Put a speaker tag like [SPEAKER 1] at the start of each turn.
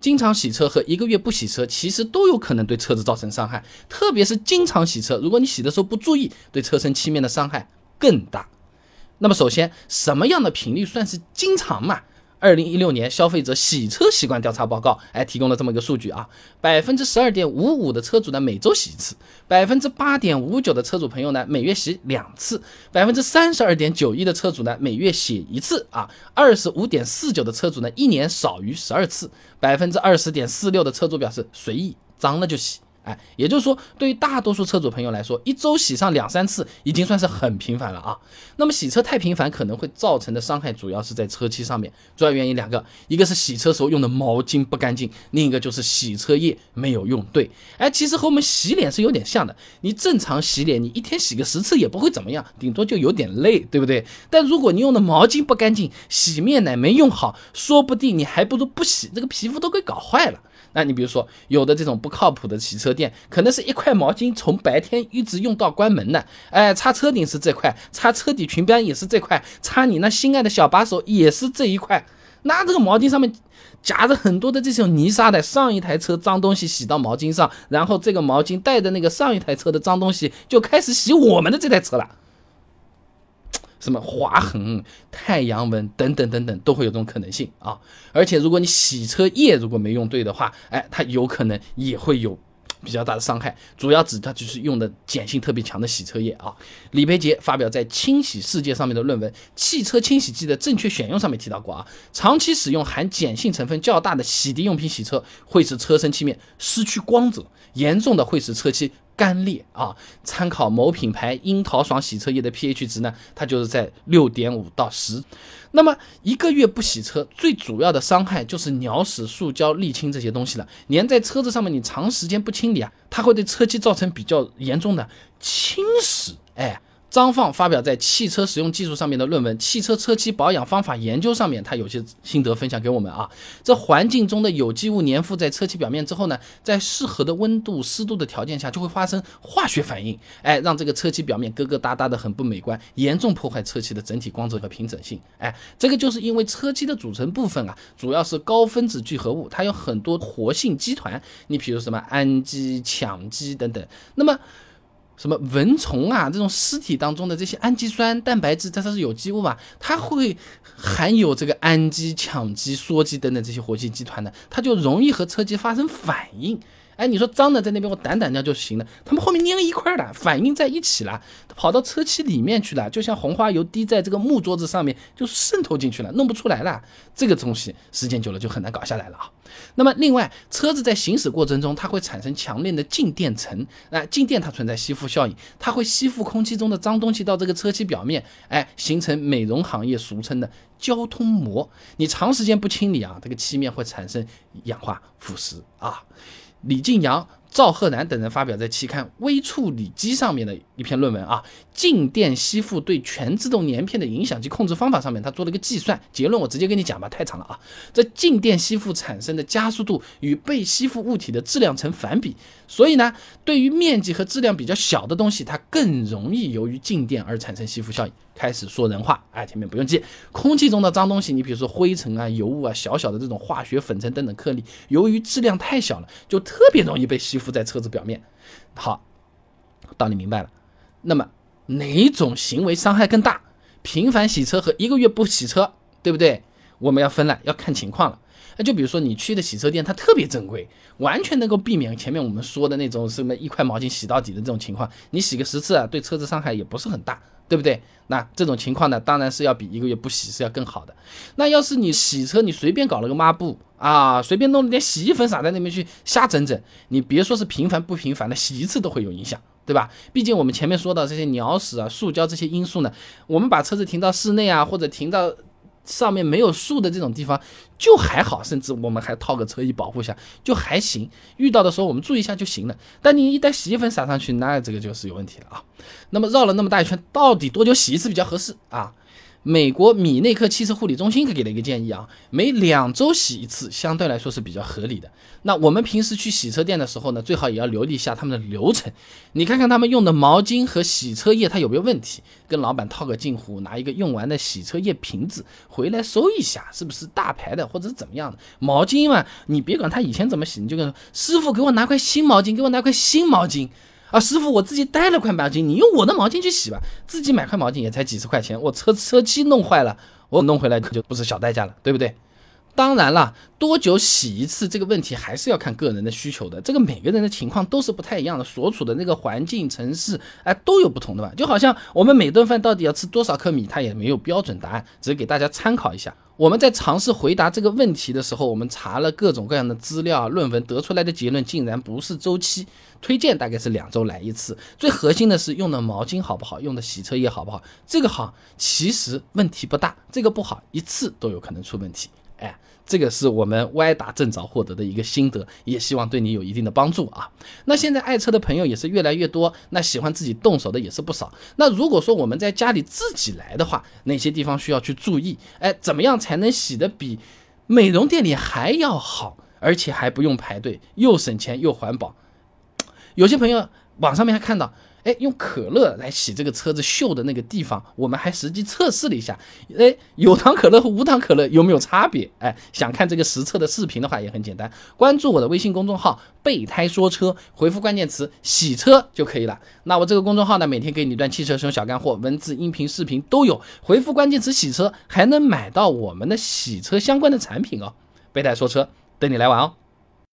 [SPEAKER 1] 经常洗车和一个月不洗车，其实都有可能对车子造成伤害。特别是经常洗车，如果你洗的时候不注意，对车身漆面的伤害更大。那么，首先，什么样的频率算是经常嘛？二零一六年消费者洗车习惯调查报告，哎，提供了这么一个数据啊，百分之十二点五五的车主呢每周洗一次，百分之八点五九的车主朋友呢每月洗两次，百分之三十二点九一的车主呢每月洗一次啊，二十五点四九的车主呢一年少于十二次，百分之二十点四六的车主表示随意，脏了就洗。哎，也就是说，对于大多数车主朋友来说，一周洗上两三次已经算是很频繁了啊。那么洗车太频繁可能会造成的伤害，主要是在车漆上面。主要原因两个，一个是洗车时候用的毛巾不干净，另一个就是洗车液没有用对。哎，其实和我们洗脸是有点像的。你正常洗脸，你一天洗个十次也不会怎么样，顶多就有点累，对不对？但如果你用的毛巾不干净，洗面奶没用好，说不定你还不如不洗，这个皮肤都给搞坏了。那你比如说，有的这种不靠谱的洗车店，可能是一块毛巾从白天一直用到关门的，哎，擦车顶是这块，擦车底裙边也是这块，擦你那心爱的小把手也是这一块。那这个毛巾上面夹着很多的这种泥沙的，上一台车脏东西洗到毛巾上，然后这个毛巾带着那个上一台车的脏东西就开始洗我们的这台车了。什么划痕、太阳纹等等等等都会有这种可能性啊！而且如果你洗车液如果没用对的话，哎，它有可能也会有比较大的伤害。主要指它就是用的碱性特别强的洗车液啊。李培杰发表在《清洗世界》上面的论文《汽车清洗剂的正确选用》上面提到过啊，长期使用含碱性成分较大的洗涤用品洗车，会使车身漆面失去光泽，严重的会使车漆。干裂啊！参考某品牌樱桃爽洗车液的 pH 值呢，它就是在六点五到十。那么一个月不洗车，最主要的伤害就是鸟屎、塑胶、沥青这些东西了，粘在车子上面，你长时间不清理啊，它会对车漆造成比较严重的侵蚀。哎。张放发表在汽车使用技术上面的论文《汽车车漆保养方法研究》上面，他有些心得分享给我们啊。这环境中的有机物粘附在车漆表面之后呢，在适合的温度、湿度的条件下，就会发生化学反应，哎，让这个车漆表面疙疙瘩瘩的很不美观，严重破坏车漆的整体光泽和平整性。哎，这个就是因为车漆的组成部分啊，主要是高分子聚合物，它有很多活性基团，你比如什么氨基、羟基等等，那么。什么蚊虫啊，这种尸体当中的这些氨基酸、蛋白质，它它是有机物嘛？它会含有这个氨基、羟基、羧基等等这些活性基团的，它就容易和车机发生反应。哎，你说脏的在那边我掸掸掉就行了，他们后面粘一块的，反应在一起了，跑到车漆里面去了，就像红花油滴在这个木桌子上面，就渗透进去了，弄不出来了。这个东西时间久了就很难搞下来了啊。那么另外，车子在行驶过程中，它会产生强烈的静电层，那静电它存在吸附效应，它会吸附空气中的脏东西到这个车漆表面，哎，形成美容行业俗称的交通膜。你长时间不清理啊，这个漆面会产生氧化腐蚀啊。李静阳。赵赫南等人发表在期刊《微处理机》上面的一篇论文啊，静电吸附对全自动粘片的影响及控制方法上面，他做了一个计算，结论我直接跟你讲吧，太长了啊。这静电吸附产生的加速度与被吸附物体的质量成反比，所以呢，对于面积和质量比较小的东西，它更容易由于静电而产生吸附效应。开始说人话，哎，前面不用记。空气中的脏东西，你比如说灰尘啊、油污啊、小小的这种化学粉尘等等颗粒，由于质量太小了，就特别容易被吸附在车子表面。好，道理明白了。那么哪种行为伤害更大？频繁洗车和一个月不洗车，对不对？我们要分了，要看情况了。那就比如说你去的洗车店，它特别正规，完全能够避免前面我们说的那种什么一块毛巾洗到底的这种情况。你洗个十次啊，对车子伤害也不是很大。对不对？那这种情况呢，当然是要比一个月不洗是要更好的。那要是你洗车，你随便搞了个抹布啊，随便弄了点洗衣粉撒在那边去瞎整整，你别说是频繁不频繁的，洗一次都会有影响，对吧？毕竟我们前面说到这些鸟屎啊、塑胶这些因素呢，我们把车子停到室内啊，或者停到。上面没有树的这种地方就还好，甚至我们还套个车衣保护一下就还行。遇到的时候我们注意一下就行了。但你一旦洗衣粉撒上去，那这个就是有问题了啊。那么绕了那么大一圈，到底多久洗一次比较合适啊？美国米内克汽车护理中心给了一个建议啊，每两周洗一次，相对来说是比较合理的。那我们平时去洗车店的时候呢，最好也要留意一下他们的流程，你看看他们用的毛巾和洗车液它有没有问题，跟老板套个近乎，拿一个用完的洗车液瓶子回来收一下，是不是大牌的或者是怎么样的？毛巾嘛，你别管他以前怎么洗，你就跟师傅给我拿块新毛巾，给我拿块新毛巾。啊，师傅，我自己带了块毛巾，你用我的毛巾去洗吧。自己买块毛巾也才几十块钱，我车车漆弄坏了，我弄回来可就不是小代价了，对不对？当然了，多久洗一次这个问题还是要看个人的需求的，这个每个人的情况都是不太一样的，所处的那个环境、城市，哎，都有不同的吧。就好像我们每顿饭到底要吃多少克米，它也没有标准答案，只是给大家参考一下。我们在尝试回答这个问题的时候，我们查了各种各样的资料、论文，得出来的结论竟然不是周期推荐，大概是两周来一次。最核心的是用的毛巾好不好，用的洗车液好不好，这个好其实问题不大，这个不好一次都有可能出问题。哎，这个是我们歪打正着获得的一个心得，也希望对你有一定的帮助啊。那现在爱车的朋友也是越来越多，那喜欢自己动手的也是不少。那如果说我们在家里自己来的话，哪些地方需要去注意？哎，怎么样才能洗的比美容店里还要好，而且还不用排队，又省钱又环保？有些朋友网上面还看到。哎，用可乐来洗这个车子锈的那个地方，我们还实际测试了一下。哎，有糖可乐和无糖可乐有没有差别？哎，想看这个实测的视频的话也很简单，关注我的微信公众号“备胎说车”，回复关键词“洗车”就可以了。那我这个公众号呢，每天给你一段汽车使用小干货，文字、音频、视频都有。回复关键词“洗车”，还能买到我们的洗车相关的产品哦。备胎说车，等你来玩哦。